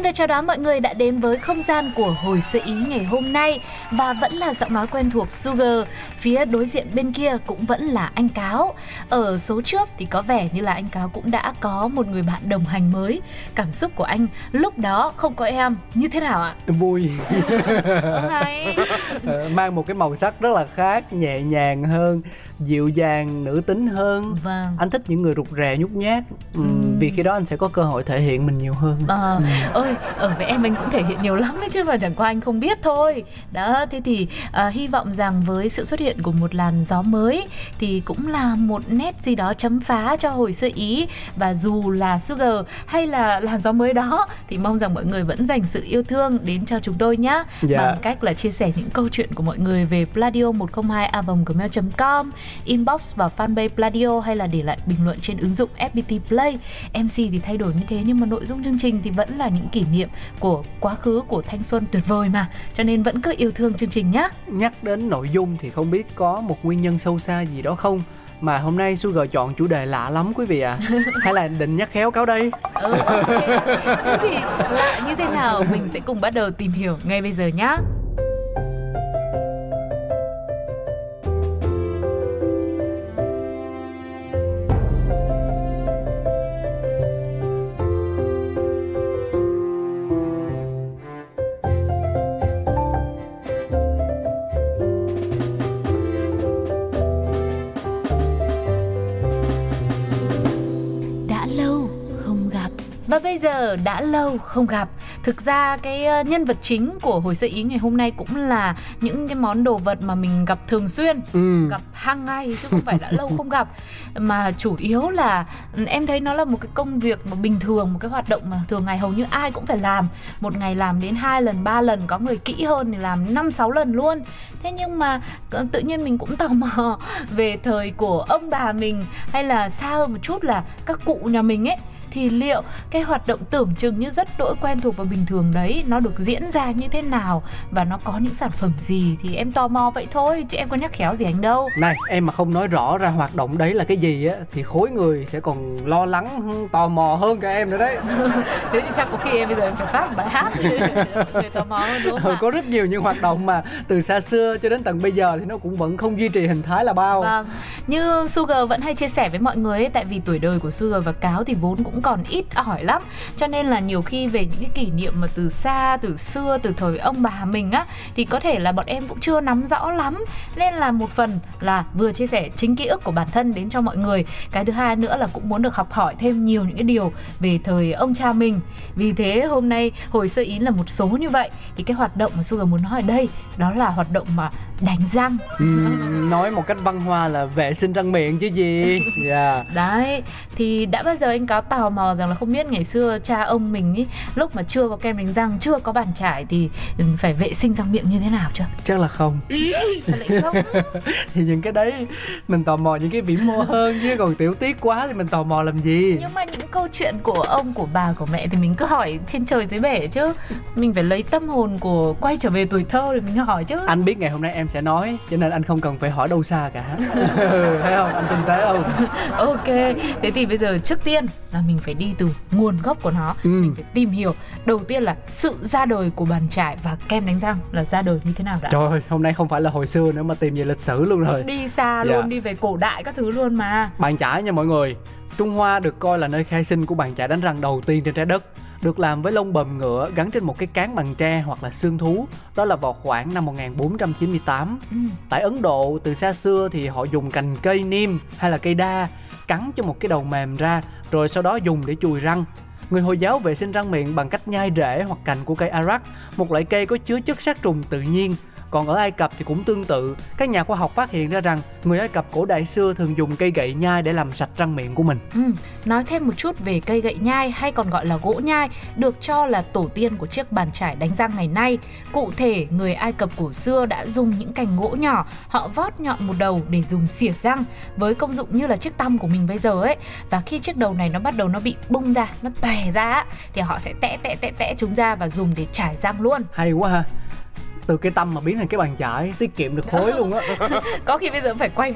Xin được chào đón mọi người đã đến với không gian của hồi sự ý ngày hôm nay và vẫn là giọng nói quen thuộc Sugar. Phía đối diện bên kia cũng vẫn là anh Cáo. Ở số trước thì có vẻ như là anh Cáo cũng đã có một người bạn đồng hành mới. Cảm xúc của anh lúc đó không có em như thế nào ạ? vui Ờ, hay. Mang một cái màu sắc rất là khác nhẹ nhàng hơn dịu dàng nữ tính hơn Vâng. anh thích những người rụt rè nhút nhát ừ, Ừm. vì khi đó anh sẽ có cơ hội thể hiện mình nhiều hơn Ờ, ơi, ở với em anh cũng thể hiện nhiều lắm đấy chứ mà chẳng qua anh không biết thôi. Đó, thế thì à, hy vọng rằng với sự xuất hiện của một làn gió mới thì cũng là một nét gì đó chấm phá cho hồi sơ ý. Và dù là Sugar hay là làn gió mới đó thì mong rằng mọi người vẫn dành sự yêu thương đến cho chúng tôi nhé Dạ. bằng cách là chia sẻ những câu chuyện của mọi người về pladio 102 gmail.com inbox vào fanpage pladio hay là để lại bình luận trên ứng dụng FPT Play. MC thì thay đổi như thế nhưng mà nội dung chương trình thì vẫn là những kỷ niệm của quá khứ của thanh xuân tuyệt vời mà. Cho nên vẫn cứ yêu thương chương trình nhé nhắc đến nội dung thì không biết có một nguyên nhân sâu xa gì đó không mà hôm nay Sugar chọn chủ đề lạ lắm quý vị ạ. Hay là định nhắc khéo cáo đây? Ừ, ok. thế thì lạ như thế nào mình sẽ cùng bắt đầu tìm hiểu ngay bây giờ nhé bây giờ đã lâu không gặp. Thực ra cái ờ, nhân vật chính của hồi sơ ý ngày hôm nay cũng là những cái món đồ vật mà mình gặp thường xuyên ừ. gặp hàng ngày chứ không phải đã lâu không gặp. Mà chủ yếu là ừ, em thấy nó là một cái công việc mà bình thường một cái hoạt động mà thường ngày hầu như ai cũng phải làm. Một ngày làm đến hai lần ba lần có người kỹ hơn thì làm năm sáu lần luôn. Thế nhưng mà ờ, tự nhiên mình cũng tò mò về thời của ông bà mình hay là xa hơn một chút là các cụ nhà mình ấy thì liệu cái hoạt động tưởng chừng như rất đỗi quen thuộc và bình thường đấy nó được diễn ra như thế nào và nó có những sản phẩm gì thì em tò mò vậy thôi chứ em có nhắc khéo gì anh đâu. Này em mà không nói rõ ra hoạt động đấy là cái gì á Thì khối người sẽ còn lo lắng tò mò hơn cả em nữa đấy. Thế thì chắc có khi em bây giờ em phải phát một bài hát. Người tò mò hơn đúng không ừ? Có rất nhiều những hoạt động mà từ xa xưa cho đến tận bây giờ Thì nó cũng vẫn không duy trì hình thái là bao. Vâng, như Sugar vẫn hay chia sẻ với mọi người ấy, tại vì tuổi đời của Sugar và Cáo thì vốn cũng còn ít ỏi lắm. Cho nên là nhiều khi về những cái kỷ niệm mà từ xa, từ xưa, từ thời ông bà mình á Thì có thể là bọn em cũng chưa nắm rõ lắm. Nên là một phần là vừa chia sẻ chính ký ức của bản thân đến cho mọi người. Cái thứ hai nữa là cũng muốn được học hỏi thêm nhiều những cái điều về thời ông cha mình. Vì thế hôm nay hồi sơ ý là một số như vậy. Thì cái hoạt động mà Sugar muốn nói ở đây đó là hoạt động mà đánh răng Ừm, Nói một cách văn hoa là vệ sinh răng miệng chứ gì Dạ Đấy, thì đã bao giờ anh cáo tò mò rằng là không biết ngày xưa cha ông mình ý lúc mà chưa có kem đánh răng, chưa có bàn chải thì ừ, phải vệ sinh răng miệng như thế nào chưa? Chắc là không Sao lại không? Thì những cái đấy mình tò mò những cái vĩ mô hơn Chứ còn tiểu tiết quá thì mình tò mò làm gì Nhưng mà những câu chuyện của ông, của bà, của mẹ thì mình cứ hỏi trên trời dưới bể chứ. Mình phải lấy tâm hồn của quay trở về tuổi thơ để mình hỏi chứ. Anh biết ngày hôm nay em sẽ nói Cho nên anh không cần phải hỏi đâu xa cả Thấy không? Anh tinh tế không? Ok, thế thì bây giờ trước tiên là mình phải đi từ nguồn gốc của nó. Ừ. Mình phải tìm hiểu. Đầu tiên là sự ra đời của bàn chải và kem đánh răng là ra đời như thế nào đã. Trời ơi, hôm nay không phải là hồi xưa nữa mà tìm về lịch sử luôn rồi đi xa Dạ. luôn đi về cổ đại các thứ luôn mà Bàn chải nha mọi người Trung Hoa được coi là nơi khai sinh của bàn chải đánh răng đầu tiên trên trái đất được làm với lông bầm ngựa gắn trên một cái cán bằng tre hoặc là xương thú. Đó là vào khoảng năm 1498 ừ. tại Ấn Độ từ xa xưa thì họ dùng cành cây niêm hay là cây đa cắn cho một cái đầu mềm ra rồi sau đó dùng để chùi răng. Người Hồi giáo vệ sinh răng miệng bằng cách nhai rễ hoặc cành của cây arak, một loại cây có chứa chất sát trùng tự nhiên Còn ở Ai Cập thì cũng tương tự, các nhà khoa học phát hiện ra rằng người Ai Cập cổ đại xưa thường dùng cây gậy nhai để làm sạch răng miệng của mình. Ừ, nói thêm một chút về cây gậy nhai hay còn gọi là gỗ nhai được cho là tổ tiên của chiếc bàn chải đánh răng ngày nay. Cụ thể, người Ai Cập cổ xưa đã dùng những cành gỗ nhỏ, họ vót nhọn một đầu để dùng xỉa răng với công dụng như là chiếc tăm của mình bây giờ ấy. Và khi chiếc đầu này nó bắt đầu nó bị bung ra, nó tè ra thì họ sẽ tẽ tẽ tẽ tẽ chúng ra và dùng để trải răng luôn. Hay quá ha từ cái tâm mà biến thành cái bàn chải tiết kiệm được khối luôn á. Có khi bây giờ phải quay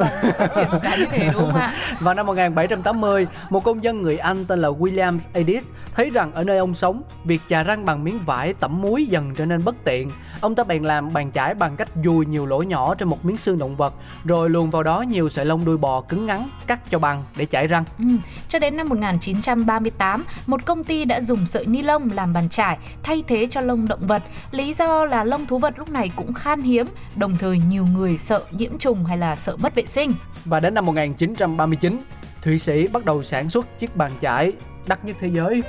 triển một cái như thế đúng không ạ? Vào năm 1780 một công dân người Anh tên là William Addis thấy rằng ở nơi ông sống việc chà răng bằng miếng vải tẩm muối dần trở nên bất tiện. Ông ta bèn làm bàn chải bằng cách dùi nhiều lỗ nhỏ trên một miếng xương động vật rồi luồn vào đó nhiều sợi lông đuôi bò cứng ngắn cắt cho bằng để chải răng. Ừ. cho đến năm 1938 một công ty đã dùng sợi ni lông làm bàn chải thay thế cho lông động vật. Lý do là lông thú vật lúc này cũng khan hiếm, đồng thời nhiều người sợ nhiễm trùng hay là sợ mất vệ sinh. Và đến năm 1939, Thụy Sĩ bắt đầu sản xuất chiếc bàn chải đắt nhất thế giới.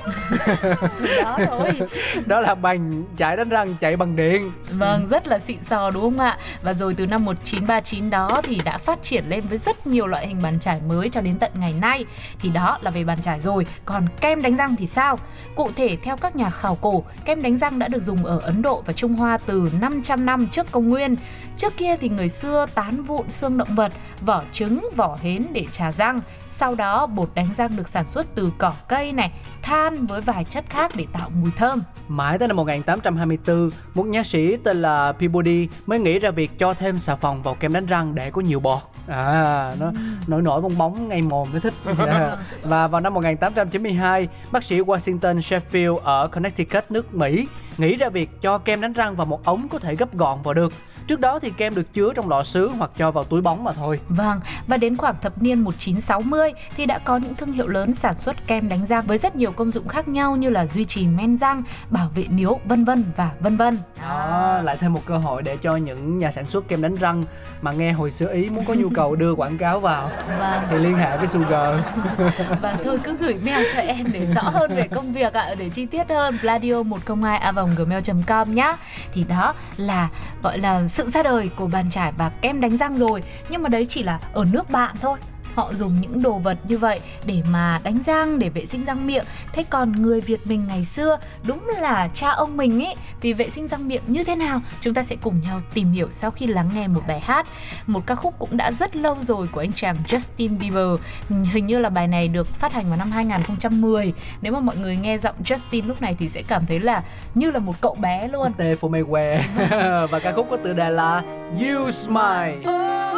Đó thôi. Đó là bàn chải đánh răng chạy bằng điện vâng rất là xịn sò đúng không ạ? Và rồi từ năm 1939 đó thì đã phát triển lên với rất nhiều loại hình bàn chải mới cho đến tận ngày nay. Thì đó là về bàn chải rồi. Còn kem đánh răng thì sao? Cụ thể theo các nhà khảo cổ kem đánh răng đã được dùng ở Ấn Độ và Trung Hoa từ 500 năm trước công nguyên. Trước kia thì người xưa tán vụn xương động vật vỏ trứng vỏ hến để trà răng sau đó bột đánh răng được sản xuất từ cỏ cây này, than với vài chất khác để tạo mùi thơm. Mãi tới năm 1824, một nha sĩ tên là Peabody mới nghĩ ra việc cho thêm xà phòng vào kem đánh răng để có nhiều bọt. À, nó nổi nổi bong bóng ngay mồm nó thích. Yeah. Và vào năm 1892, bác sĩ Washington Sheffield ở Connecticut, nước Mỹ nghĩ ra việc cho kem đánh răng vào một ống có thể gấp gọn vào được Trước đó thì kem được chứa trong lọ sứ hoặc cho vào túi bóng mà thôi. Vâng, và đến khoảng thập niên 1960 thì đã có những thương hiệu lớn sản xuất kem đánh răng với rất nhiều công dụng khác nhau như là duy trì men răng, bảo vệ níu, vân vân và vân vân. Đó, lại thêm một cơ hội để cho những nhà sản xuất kem đánh răng mà nghe hồi xưa ý muốn có nhu cầu đưa quảng cáo vào vâng. thì liên hệ với Sugar. và thôi cứ gửi mail cho em để rõ hơn về công việc ạ, để chi tiết hơn. Pladio 102 a gmail.com nhá. Thì đó là gọi là sự ra đời của bàn chải và kem đánh răng rồi. Nhưng mà đấy chỉ là ở nước bạn thôi họ dùng những đồ vật như vậy để mà đánh răng, để vệ sinh răng miệng. Thế còn người việt mình ngày xưa, đúng là cha ông mình ấy thì vệ sinh răng miệng như thế nào? Chúng ta sẽ cùng nhau tìm hiểu sau khi lắng nghe một bài hát. Một ca khúc cũng đã rất lâu rồi của anh chàng Justin Bieber. Hình như là bài này được phát hành vào năm 2010 nếu mà mọi người nghe giọng Justin lúc này thì sẽ cảm thấy là như là một cậu bé luôn. Tê for Mayweather. Và ca khúc có tựa đề là You Smile.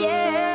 yeah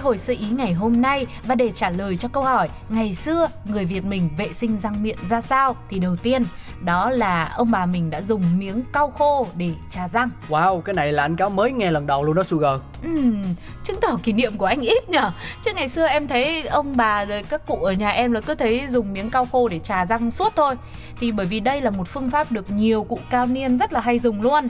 hồi sơ ý ngày hôm nay và để trả lời cho câu hỏi ngày xưa người Việt mình vệ sinh răng miệng ra sao thì đầu tiên đó là ông bà mình đã dùng miếng cau khô để trà răng. Wow, cái này là anh cáo mới nghe lần đầu luôn đó Sugar Ừm, chứng tỏ kỷ niệm của anh ít nhở Chứ ngày xưa em thấy ông bà rồi các cụ ở nhà em là cứ thấy dùng miếng cao khô để trà răng suốt thôi. Thì bởi vì đây là một phương pháp được nhiều cụ cao niên rất là hay dùng luôn.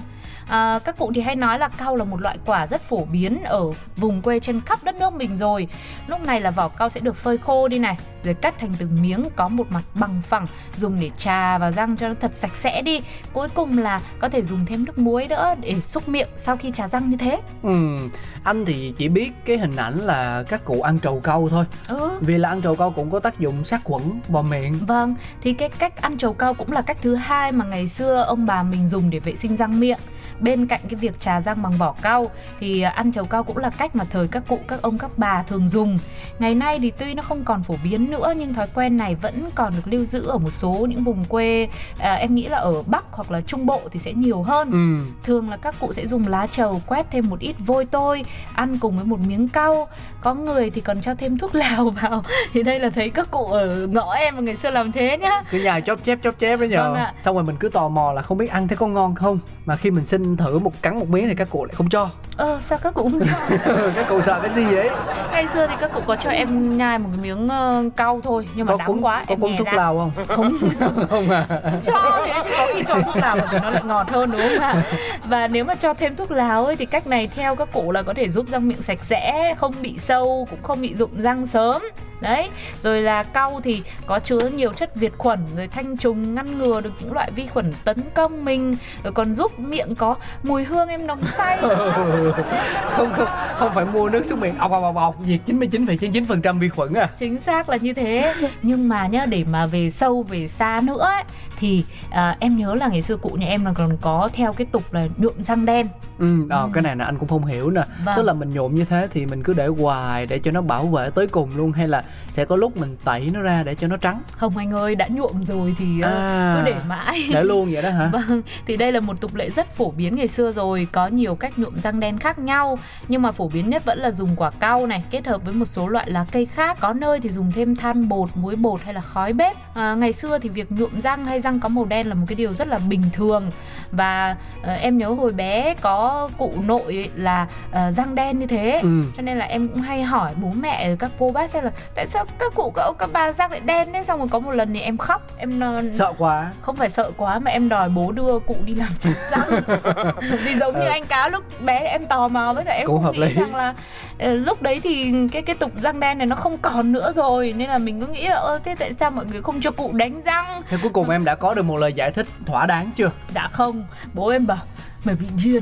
À, Các cụ thì hay nói là cao là một loại quả rất phổ biến ở vùng quê trên khắp đất nước mình rồi. Lúc này là vỏ cao sẽ được phơi khô đi này Rồi cắt thành từng miếng có một mặt bằng phẳng Dùng để trà vào răng cho nó thật sạch sẽ đi. Cuối cùng là có thể dùng thêm nước muối nữa để xúc miệng sau khi trà răng như thế. Ừ, anh thì chỉ biết cái hình ảnh là các cụ ăn trầu cau thôi. Ừ. Vì là ăn trầu cau cũng có tác dụng sát khuẩn vào miệng. Vâng, thì cái cách ăn trầu cau cũng là cách thứ hai mà ngày xưa ông bà mình dùng để vệ sinh răng miệng. Bên cạnh cái việc trà răng bằng vỏ cau thì ăn trầu cau cũng là cách mà thời các cụ, các ông, các bà thường dùng. Ngày nay thì tuy nó không còn phổ biến nữa nhưng thói quen này vẫn còn được lưu giữ ở một số những vùng quê. À, em nghĩ là ở Bắc hoặc là Trung Bộ thì sẽ nhiều hơn. Ừ, Thường là các cụ sẽ dùng lá trầu quét thêm một ít vôi tôi Ăn cùng với một miếng cau Có người thì còn cho thêm thuốc lào vào Thì đây là thấy các cụ ở ngõ em mà ngày xưa làm thế nhá cái nhà chóp chép chóp chép đó nhờ Vâng ạ. Xong rồi mình cứ tò mò là không biết ăn thấy có ngon không Mà khi mình xin thử một cắn một miếng thì các cụ lại không cho. Ờ sao các cụ không cho? Các cụ sợ cái gì ấy Ngày xưa thì các cụ có cho em nhai một cái miếng ờ, cau thôi Nhưng mà Có đắng cúng, quá có em cúng thuốc ra. lào không? Không. Không à. Cho thế chứ có khi cho thuốc lào thì nó lại ngọt hơn đúng không ạ? Và nếu mà cho thêm thuốc lào ấy thì cách này theo các cụ là có thể giúp răng miệng sạch sẽ không bị sâu cũng không bị rụng răng sớm đấy rồi là cau thì có chứa nhiều chất diệt khuẩn rồi thanh trùng ngăn ngừa được những loại vi khuẩn tấn công mình rồi còn giúp miệng có mùi hương em nồng say. Không, không, không phải mua nước súc miệng ọc ọc ọc ọc Diệt 99,99% vi khuẩn à. Chính xác là như thế. Nhưng mà nhá để mà về sâu về xa nữa ấy, thì à, em nhớ là ngày xưa cụ nhà em là còn có theo cái tục là nhuộm răng đen Ừ, ờ, cái này là anh cũng không hiểu nè Vâng. Tức là mình nhuộm như thế thì mình cứ để hoài để cho nó bảo vệ tới cùng luôn Hay là sẽ có lúc mình tẩy nó ra để cho nó trắng không anh ơi đã nhuộm rồi thì ờ, À. cứ để mãi Để luôn vậy đó hả? Vâng, thì đây là một tục lệ rất phổ biến ngày xưa rồi, có nhiều cách nhuộm răng đen khác nhau, nhưng mà phổ biến nhất vẫn là dùng quả cau này kết hợp với một số loại lá cây khác. Có nơi thì dùng thêm than bột, muối bột hay là khói bếp. À, ngày xưa thì việc nhuộm răng hay răng có màu đen là một cái điều rất là bình thường và ờ, em nhớ hồi bé có cụ nội là ờ, răng đen như thế. Ừ. Cho nên là em cũng hay hỏi bố mẹ các cô bác xem là tại sao các cụ các ông các bà răng lại đen thế xong rồi có một lần thì em khóc em ờ, Sợ quá không phải sợ quá mà em đòi bố đưa cụ đi làm chích răng vì giống như Ờ. anh cáo lúc bé em tò mò với cả em Cũng cũng hợp nghĩ lý. rằng là ờ, lúc đấy thì cái cái tục răng đen này nó không còn nữa rồi nên là mình cứ nghĩ là ơ thế tại sao mọi người không cho cụ đánh răng Thế cuối cùng em đã có được một lời giải thích thỏa đáng chưa? đã không bố em bảo mày bị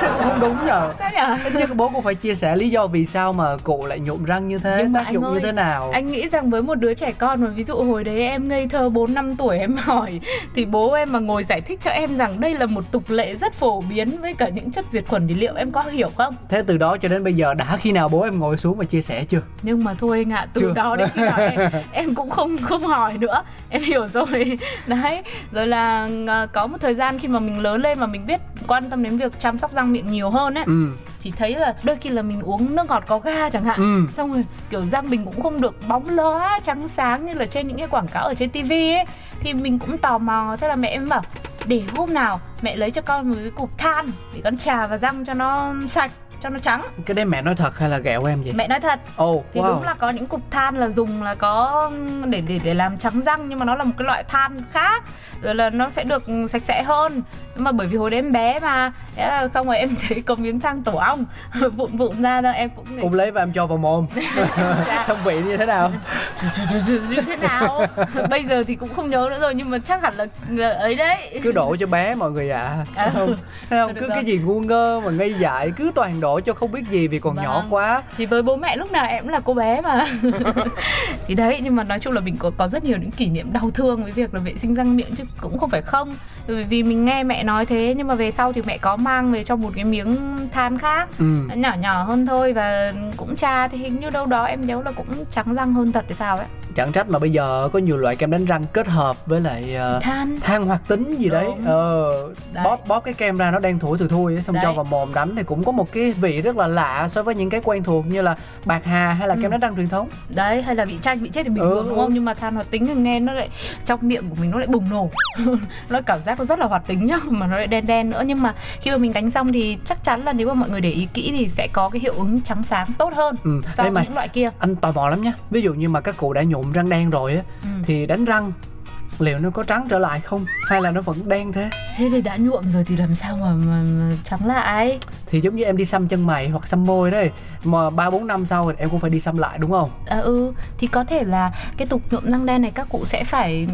cũng không đúng nhờ sao nhở nhất bố cũng phải chia sẻ lý do vì sao mà cụ lại nhuộm răng như thế Nhưng Tác dụng như thế nào Anh nghĩ rằng với một đứa trẻ con mà ví dụ hồi đấy em ngây thơ 4 năm tuổi em hỏi thì bố em mà ngồi giải thích cho em rằng đây là một tục lệ rất phổ biến với cả những chất diệt khuẩn thì liệu em có hiểu không? Thế từ đó cho đến bây giờ đã khi nào bố em ngồi xuống và chia sẻ chưa? Nhưng mà thôi anh ạ, từ Chưa. đó đến khi nào em em cũng không không hỏi nữa. Em hiểu rồi. Đấy, rồi là à, có một thời gian khi mà mình lớn lên mà mình biết quan tâm đến việc chăm sóc răng miệng nhiều hơn ấy Ừ, thì thấy là đôi khi là mình uống nước ngọt có ga chẳng hạn. Ừ. Xong rồi kiểu răng mình cũng không được bóng lóa trắng sáng như là trên những cái quảng cáo ở trên tivi ấy thì mình cũng tò mò. Thế là mẹ em bảo để hôm nào mẹ lấy cho con một cái cục than để con trà vào răng cho nó sạch cho nó trắng. Cái đấy mẹ nói thật hay là ghẹo em vậy? Mẹ nói thật. Ồ thì wow. đúng là có những cục than là dùng là có để để để làm trắng răng nhưng mà nó là một cái loại than khác. Rồi là nó sẽ được sạch sẽ hơn. Nhưng mà bởi vì hồi đấy em bé mà thế là xong rồi em thấy có miếng than tổ ong vụn vụn ra đó em cũng cũng lấy và em cho vào mồm. Dạ. xong vị như thế nào? Như thế nào? Bây giờ thì cũng không nhớ nữa rồi nhưng mà chắc hẳn là ấy đấy. Cứ đổ cho bé mọi người ạ. À. À, không Thấy không cứ rồi. cái gì ngu ngơ mà ngây dại cứ toàn đổ cho không biết gì vì còn Vâng. nhỏ quá thì với bố mẹ lúc nào em cũng là cô bé mà thì đấy nhưng mà nói chung là mình có có rất nhiều những kỷ niệm đau thương với việc là vệ sinh răng miệng chứ cũng không phải không bởi vì mình nghe mẹ nói thế nhưng mà về sau thì mẹ có mang về cho một cái miếng than khác ừ. nhỏ nhỏ hơn thôi và cũng tra thì hình như đâu đó em nhớ là cũng trắng răng hơn thật thì sao ấy chẳng trách mà bây giờ có nhiều loại kem đánh răng kết hợp với lại ờ, than than hoạt tính gì đấy ờ Đấy. bóp bóp cái kem ra nó đang thủi thủi thui xong cho Đấy. vào mồm đánh thì cũng có một cái vị rất là lạ so với những cái quen thuộc như là bạc hà hay là Ừ. kem đánh răng truyền thống đấy hay là bị chanh bị chết thì bình Ừ, thường đúng ừ. không nhưng mà than hoạt tính thì nghe nó lại trong miệng của mình nó lại bùng nổ nó cảm giác nó rất là hoạt tính nhá mà nó lại đen đen nữa nhưng mà khi mà mình đánh xong thì chắc chắn là nếu mà mọi người để ý kỹ thì sẽ có cái hiệu ứng trắng sáng tốt hơn ừ. so với những loại kia anh tò mò lắm nhá ví dụ như mà các cụ đã nhuộm răng đen rồi á ừ. thì đánh răng liệu nó có trắng trở lại không? Hay là nó vẫn đen thế? Thế thì đã nhuộm rồi thì làm sao mà, mà, mà trắng lại? Thì giống như em đi xăm chân mày hoặc xăm môi đấy mà ba bốn năm sau thì em cũng phải đi xăm lại đúng không? À, ừ thì có thể là cái tục nhuộm răng đen này các cụ sẽ phải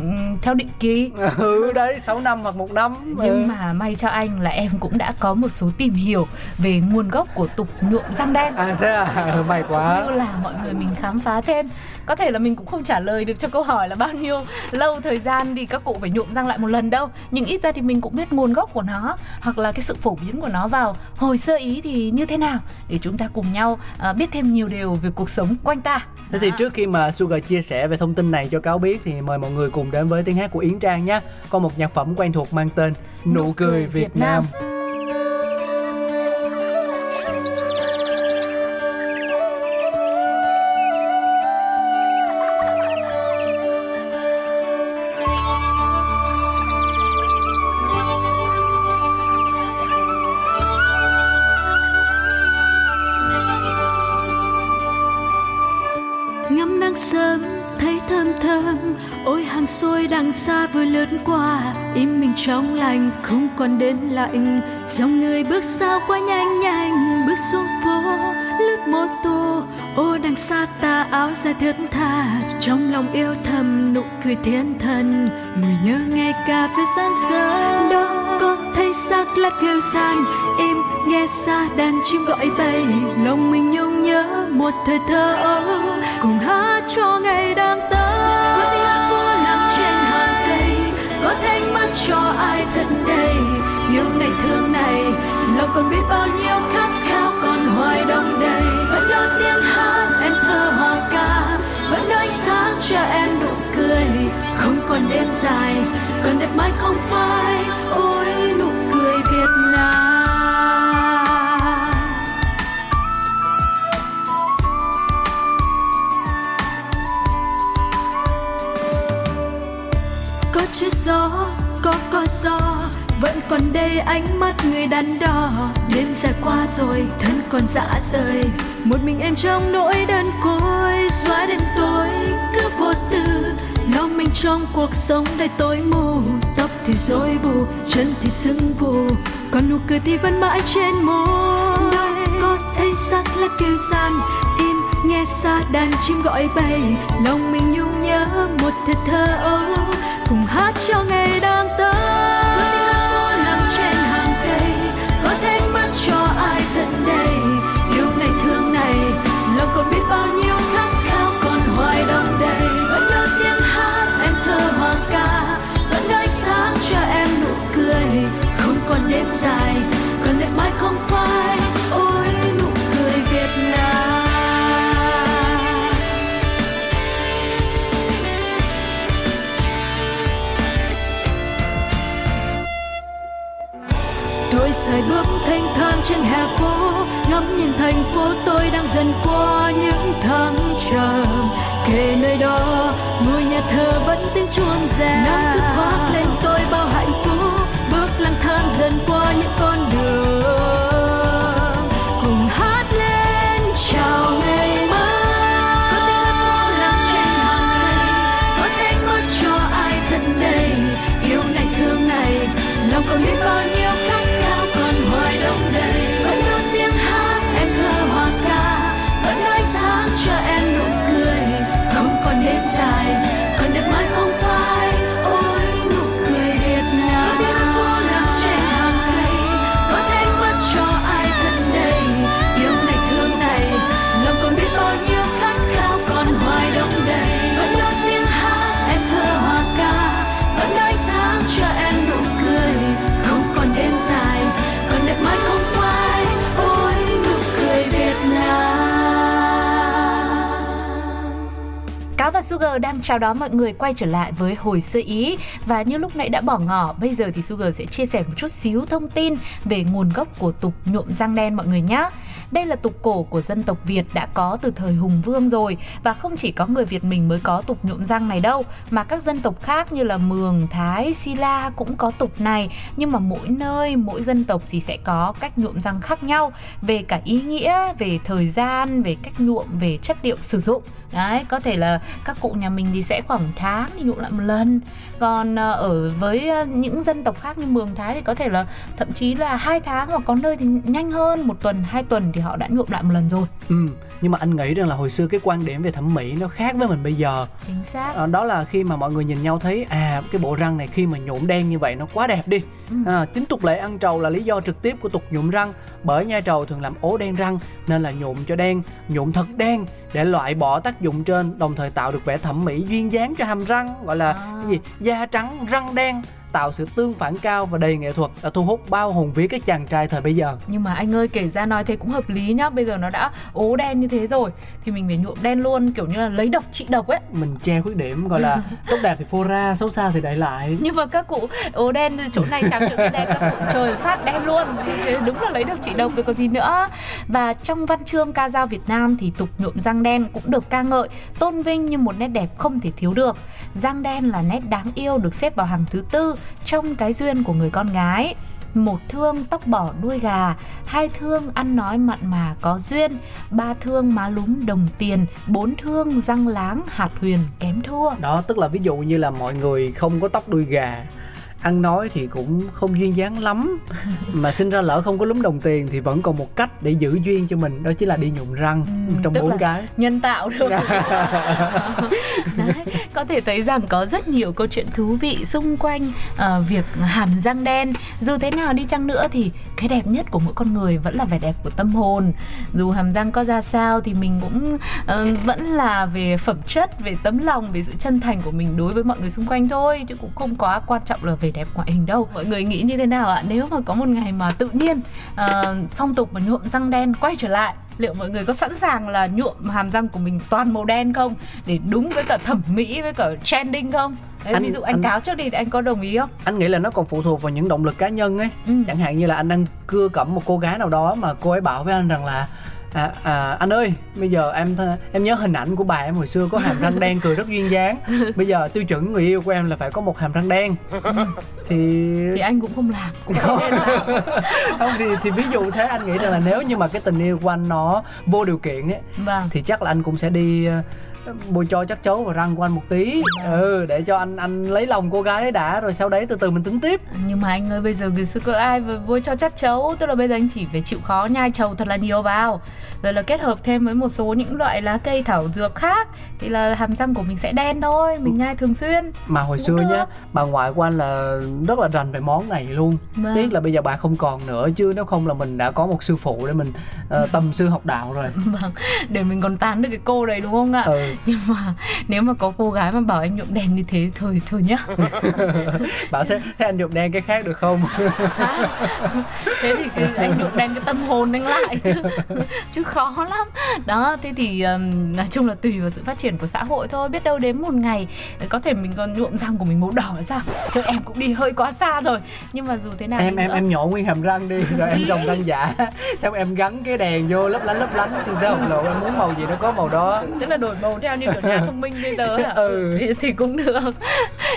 theo định kỳ. Ừ đấy 6 năm hoặc một năm. Nhưng Ừ. mà may cho anh là em cũng đã có một số tìm hiểu về nguồn gốc của tục nhuộm răng đen. À thế à? May quá. Như là mọi người mình khám phá thêm có thể là mình cũng không trả lời được cho câu hỏi là bao nhiêu lâu thời gian thì các cụ phải nhuộm răng lại một lần đâu nhưng ít ra thì mình cũng biết nguồn gốc của nó hoặc là cái sự phổ biến của nó vào hồi sơ ý thì như thế nào để chúng ta cùng nhau à, biết thêm nhiều điều về cuộc sống quanh ta Thế thì trước khi mà Sugar chia sẻ về thông tin này cho cáo biết thì mời mọi người cùng đến với tiếng hát của Yến Trang nhé. Có một nhạc phẩm quen thuộc mang tên Nụ cười Việt Nam. ngắm anh không còn đến lạnh. Dòng người bước sao quá nhanh nhanh, bước xuống phố, lướt mô tô. Ô, đằng xa ta áo dài thướt tha, trong lòng yêu thầm nụ cười thiên thần. Người nhớ ngày cà phê sáng sớm đó có thấy xác lá kêu san. Im nghe xa đàn chim gọi bay, lòng mình nhung nhớ một thời thơ ấu. Cùng hát cho ngày đang tới, có tiếng hát phố làm trên hàng cây, có thanh cho ai tận đây? Những ngày thương này, lòng còn biết bao nhiêu khát khao còn hoài đông đầy. Vẫn lo tiếng hát em thơ hòa ca, vẫn lo sáng cho em nụ cười. Không còn đêm dài, còn đẹp mãi không phai. Ôi, nụ cười Việt Nam. Có chút gió gió vẫn còn đây ánh mắt người đắn đo. Đêm dài qua rồi, thân còn dã rời. Một mình em trong nỗi đơn côi, xóa đêm tối, cứ vô tư. Lo mình trong cuộc sống đầy tối mù, tóc thì rối bù, chân thì sưng vù. Còn nụ cười thì vẫn mãi trên môi. Đâu có thấy sắc là kêu gian, im, nghe xa đàn chim gọi bay. Lòng mình nhung nhớ một thời thơ ấu, cùng hát cho ngày đang dài còn đẹp mãi không phai, ôi nụ cười Việt Nam. Tôi sải bước thanh thang trên hè phố, ngắm nhìn thành phố tôi đang dần qua những tháng trầm kề nơi đó ngôi nhà thờ vẫn tiếng chuông reo. Nắng thức khoác lên tôi bao hạnh phúc. Sugar đang chào đón mọi người quay trở lại với hồi sơ ý và như lúc nãy đã bỏ ngỏ, bây giờ thì Sugar sẽ chia sẻ một chút xíu thông tin về nguồn gốc của tục nhuộm răng đen mọi người nhé. Đây là tục cổ của dân tộc Việt đã có từ thời Hùng Vương rồi. Và không chỉ có người Việt mình mới có tục nhuộm răng này đâu mà các dân tộc khác như là Mường, Thái, Sila cũng có tục này. Nhưng mà mỗi nơi, mỗi dân tộc thì sẽ có cách nhuộm răng khác nhau. Về cả ý nghĩa, về thời gian, về cách nhuộm, về chất liệu sử dụng. Đấy, có thể là các cụ nhà mình thì sẽ khoảng tháng thì nhuộm lại một lần. Còn ờ, ở với ờ, những dân tộc khác như mường thái thì có thể là thậm chí là hai tháng hoặc có nơi thì nhanh hơn một tuần hai tuần thì họ đã nhuộm lại một lần rồi. Ừ nhưng mà anh nghĩ rằng là hồi xưa cái quan điểm về thẩm mỹ nó khác với mình bây giờ. Chính xác. À, đó là khi mà mọi người nhìn nhau thấy à cái bộ răng này khi mà nhuộm đen như vậy nó quá đẹp đi. Ừ. à, chính tục lệ ăn trầu là lý do trực tiếp của tục nhuộm răng. Bởi nha trầu thường làm ố đen răng nên là nhuộm cho đen nhuộm thật đen để loại bỏ tác dụng trên đồng thời tạo được vẻ thẩm mỹ duyên dáng cho hàm răng gọi là à. cái gì? Da trắng răng đen tạo sự tương phản cao và đầy nghệ thuật đã thu hút bao hồn vía các chàng trai thời bây giờ. Nhưng mà anh ơi kể ra nói thế cũng hợp lý nhá bây giờ nó đã ố đen như thế rồi thì mình phải nhuộm đen luôn kiểu như là lấy độc trị độc ấy. Mình che khuyết điểm gọi là tốt đẹp thì phô ra xấu xa thì để lại. Nhưng mà các cụ ố đen chỗ này trắng chỗ kia đen các cụ trời phát đen luôn. Đúng là lấy độc trị độc rồi còn gì nữa. Và trong văn chương ca dao Việt Nam thì tục nhuộm răng đen cũng được ca ngợi tôn vinh như một nét đẹp không thể thiếu được. Răng đen là nét đáng yêu được xếp vào hàng thứ tư trong cái duyên của người con gái. Một thương tóc bỏ đuôi gà, hai thương ăn nói mặn mà có duyên, ba thương má lúm đồng tiền, bốn thương răng láng hạt huyền kém thua. Đó, tức là ví dụ như là mọi người không có tóc đuôi gà ăn nói thì cũng không duyên dáng lắm. Mà sinh ra lỡ không có lúm đồng tiền thì vẫn còn một cách để giữ duyên cho mình đó chính là đi nhuộm răng ừ, trong bốn cái. nhân tạo được Đấy, có thể thấy rằng có rất nhiều câu chuyện thú vị xung quanh uh, việc hàm răng đen. Dù thế nào đi chăng nữa thì cái đẹp nhất của mỗi con người vẫn là vẻ đẹp của tâm hồn. Dù hàm răng có ra sao thì mình cũng uh, vẫn là về phẩm chất về tấm lòng về sự chân thành của mình đối với mọi người xung quanh thôi chứ cũng không quá quan trọng là về đẹp ngoại hình đâu mọi người nghĩ như thế nào ạ nếu mà có một ngày mà tự nhiên uh, phong tục mà nhuộm răng đen quay trở lại liệu mọi người có sẵn sàng là nhuộm hàm răng của mình toàn màu đen không để đúng với cả thẩm mỹ với cả trending không Đấy, anh, ví dụ anh, anh cáo trước đi thì anh có đồng ý không? Anh nghĩ là nó còn phụ thuộc vào những động lực cá nhân ấy. Ừ. Chẳng hạn như là anh đang cưa cẩm một cô gái nào đó mà cô ấy bảo với anh rằng là à, à, anh ơi bây giờ em em nhớ hình ảnh của bà em hồi xưa có hàm răng đen cười rất duyên dáng. Bây giờ tiêu chuẩn người yêu của em là phải có một hàm răng đen. Thì thì anh cũng không làm. Cũng không. Không thì thì ví dụ thế anh nghĩ rằng là nếu như mà cái tình yêu của anh nó vô điều kiện ấy vâng. thì chắc là anh cũng sẽ đi bôi cho chắc chấu vào răng của anh một tí. Ừ để cho anh anh lấy lòng cô gái đã rồi sau đấy từ từ mình tính tiếp. Nhưng mà anh ơi bây giờ người xưa có ai bôi cho chắc chấu tức là bây giờ anh chỉ phải chịu khó nhai trầu thật là nhiều vào. Rồi là kết hợp thêm với một số những loại lá cây thảo dược khác thì là hàm răng của mình sẽ đen thôi mình nhai thường xuyên. Mà hồi xưa nhá bà ngoại của anh là rất là rành về món này luôn. Vâng. tiếc là bây giờ bà không còn nữa chứ nếu không là mình đã có một sư phụ để mình uh, tầm sư học đạo rồi. Vâng để mình còn tán được cái cô đấy đúng không ạ? Ừ. nhưng mà nếu mà có cô gái mà bảo anh nhuộm đen như thế thôi thôi nhá. Bảo thế thế anh nhuộm đen cái khác được không? À, thế thì cái, anh nhuộm đen cái tâm hồn anh lại chứ chứ khó lắm. Đó thế thì um, nói chung là tùy vào sự phát triển của xã hội thôi. Biết đâu đến một ngày có thể mình còn nhuộm răng của mình màu đỏ sao cho em cũng đi hơi quá xa rồi. Nhưng mà dù thế nào em em em nhổ nguyên hàm răng đi rồi em trồng răng giả. Xong em gắn cái đèn vô lấp lánh lấp lánh. Thì sao? Lộ em muốn màu gì nó có màu đó. Tức là đổi màu theo như kiểu nhà thông minh bây giờ ừ. thì, cũng được.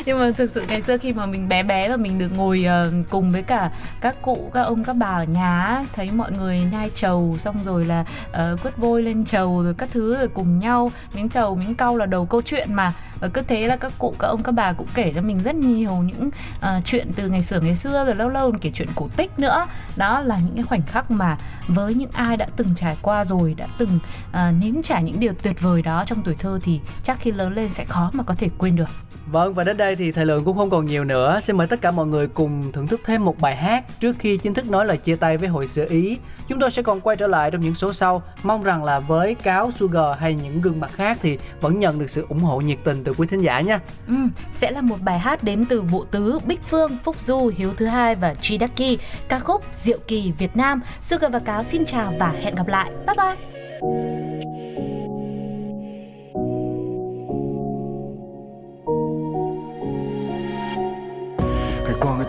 Nhưng mà thực sự ngày xưa khi mà mình bé bé và mình được ngồi uh, cùng với cả các cụ các ông các bà ở nhà thấy mọi người nhai trầu xong rồi là uh, quất vôi lên trầu rồi các thứ rồi cùng nhau. Miếng trầu miếng cau là đầu câu chuyện mà và cứ thế là các cụ các ông các bà cũng kể cho mình rất nhiều những uh, chuyện từ ngày xưa ngày xưa rồi lâu lâu kể chuyện cổ tích nữa. Đó là những cái khoảnh khắc mà với những ai đã từng trải qua rồi đã từng uh, nếm trải những điều tuyệt vời đó trong tuổi thơ thì chắc khi lớn lên sẽ khó mà có thể quên được. Vâng và đến đây thì thời lượng cũng không còn nhiều nữa. Xin mời tất cả mọi người cùng thưởng thức thêm một bài hát Trước khi chính thức nói lời chia tay với hội sửa Ý. Chúng tôi sẽ còn quay trở lại trong những số sau. Mong rằng là với Cáo, Sugar hay những gương mặt khác Thì vẫn nhận được sự ủng hộ nhiệt tình từ quý thính giả nhé. ừ, Sẽ là một bài hát đến từ Bộ Tứ, Bích Phương, Phúc Du, Hiếu Thứ Hai và Jidaki Ca khúc Diệu Kỳ Việt Nam. Sugar và Cáo xin chào và hẹn gặp lại. Bye bye.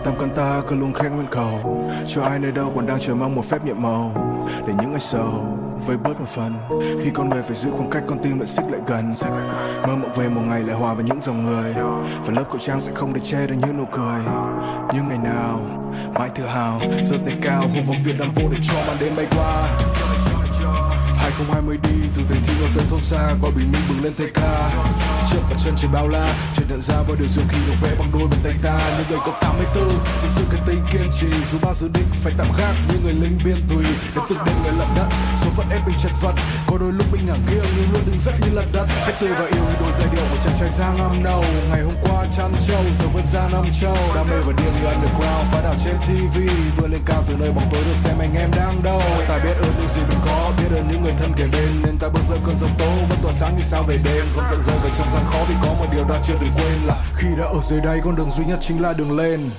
Tam căn ta cứ luôn khen nguyện cầu. Cho ai nơi đâu còn đang chờ mong một phép nhiệm màu. Để những ngày sầu vơi bớt một phần. Khi con người phải giữ khoảng cách, con tim lại xích lại gần. Mơ mộng về một ngày lại hòa với những dòng người. Và lớp khẩu trang sẽ không để che được những nụ cười. Nhưng ngày nào, mãi tự hào, giơ tay cao, hô vọng việt nam vô để cho màn đêm bay qua. 2020 đi, từ thành thị ở tới thôn xa, qua bình minh bừng lên thay ca trước và chân trời bao la. Trời nhận ra bao điều diệu kỳ được vẽ bằng đôi bàn tay ta. Những người có 84 vì sự kiên tinh kiên trì. Dù bao dự định phải tạm gác như người lính biên tùy. Để từng đêm người lận đất, số phận ép mình chật vật. Có đôi lúc mình ngả nghiêng, nhưng luôn đứng dậy như lật đất. Phải tươi và yêu như đôi giai điệu của chàng trai giang năm nâu. Ngày hôm qua chăn trâu, giờ vượt ra năm châu đam mê và điên như underground, phá đảo trên tv vừa lên cao từ nơi bóng tối được xem anh em đang đâu. Ta biết ơn những gì mình có, biết ơn những người thân kể bên. Nên ta bước giữa cơn giông tố, vẫn tỏa sáng như sao về đêm. Không sợ rơi vào trong gian khó thì có một điều ta chưa từng quên là khi đã ở dưới đây con đường duy nhất chính là đường lên.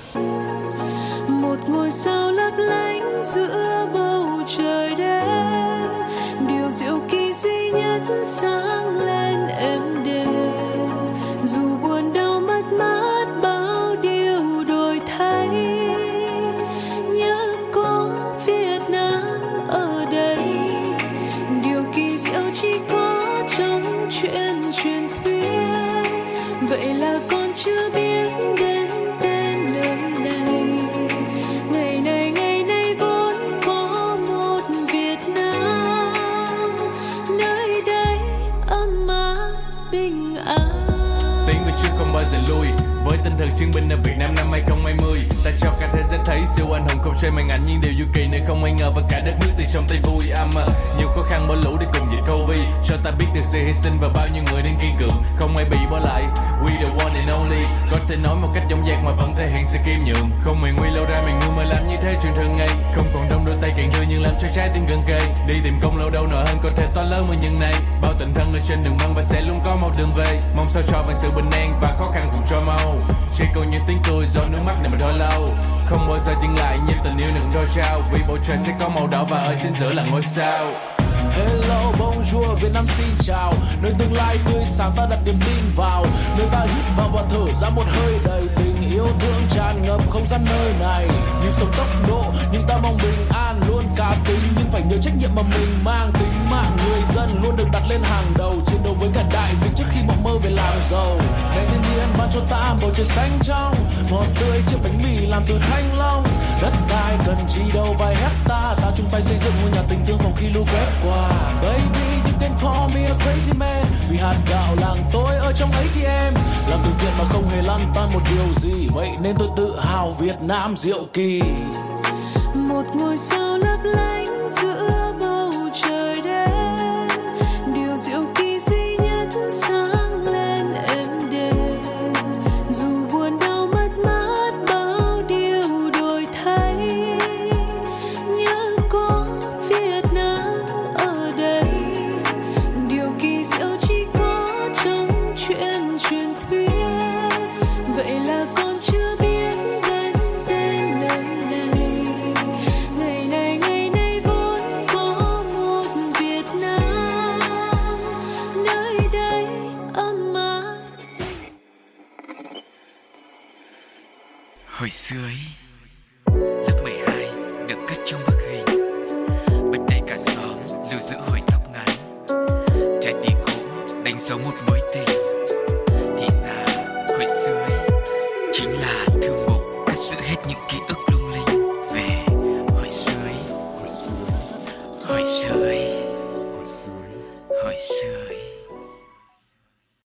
Một ngôi sao lấp lánh giữa bầu trời đêm, điều diệu kỳ duy nhất sáng lên êm đềm. Dù buồn đau mất mát bao điều đổi thay, nhớ có việt nam ở đây. Điều kỳ diệu chỉ có vậy là con chưa biết đến tên nơi này. Ngày này ngày nay vốn có một việt nam. Nơi đây ấm áp bình an. Tiếng về trước không bao giờ lui. Với tinh thần chiến binh ở Việt Nam năm 2020 Ta cho cả thế giới thấy siêu anh hùng không chơi màn ảnh nhưng điều du kỳ nơi không ai ngờ và cả đất nước từ trong tay vui. Âm à, nhiều khó khăn bỏ lũ để cùng dịch Covid. Cho ta biết được sự hy sinh và bao nhiêu người đang kiên cường không ai bị bỏ lại we the one and only. Có thể nói một cách dõng dạc mà vẫn thể hiện sự kiêm nhượng. không mày nguy lâu ra mày ngu mà làm như thế chuyện thường ngày. Không còn đông đôi tay càng đưa nhưng làm cho trái tim gần kề. Đi tìm công lâu đâu nổi hơn có thể to lớn mà những này. Bao tình thân ở trên đường băng và sẽ luôn có một đường về. Mong sao cho bằng sự bình an và khó khăn cùng cho mau. Chỉ còn những tiếng cười do nước mắt này mà thôi lâu. Không bao giờ dừng lại như tình yêu đừng đôi trao. Vì bầu trời sẽ có màu đỏ và ở trên giữa là ngôi sao. Hello, bonjour, Việt Nam xin chào. Nơi tương lai tươi sáng ta đặt niềm tin vào. Nơi ta hít vào và thở ra một hơi đầy tình yêu thương tràn ngập không gian nơi này. Nhịp sống tốc độ nhưng ta mong bình an luôn cá tính. Nhưng phải nhớ trách nhiệm mà mình mang tính mạng người dân luôn được đặt lên hàng đầu. Chiến đấu với cả đại dịch trước khi mộng mơ về làm giàu. Ngày thiên nhiên ban cho ta bầu trời xanh trong Ngọt tươi chiếc bánh mì làm từ thanh long. Đất đai cần chi đâu vài hecta. Ta chung tay xây dựng ngôi nhà tình thương phòng khi lũ quét qua. Baby you can call me a crazy man. Vì hạt gạo làng tôi ở trong ấy thì em Làm từ thiện mà không hề lăn tan một điều gì. Vậy nên tôi tự hào Việt Nam diệu kỳ. Một ngôi sao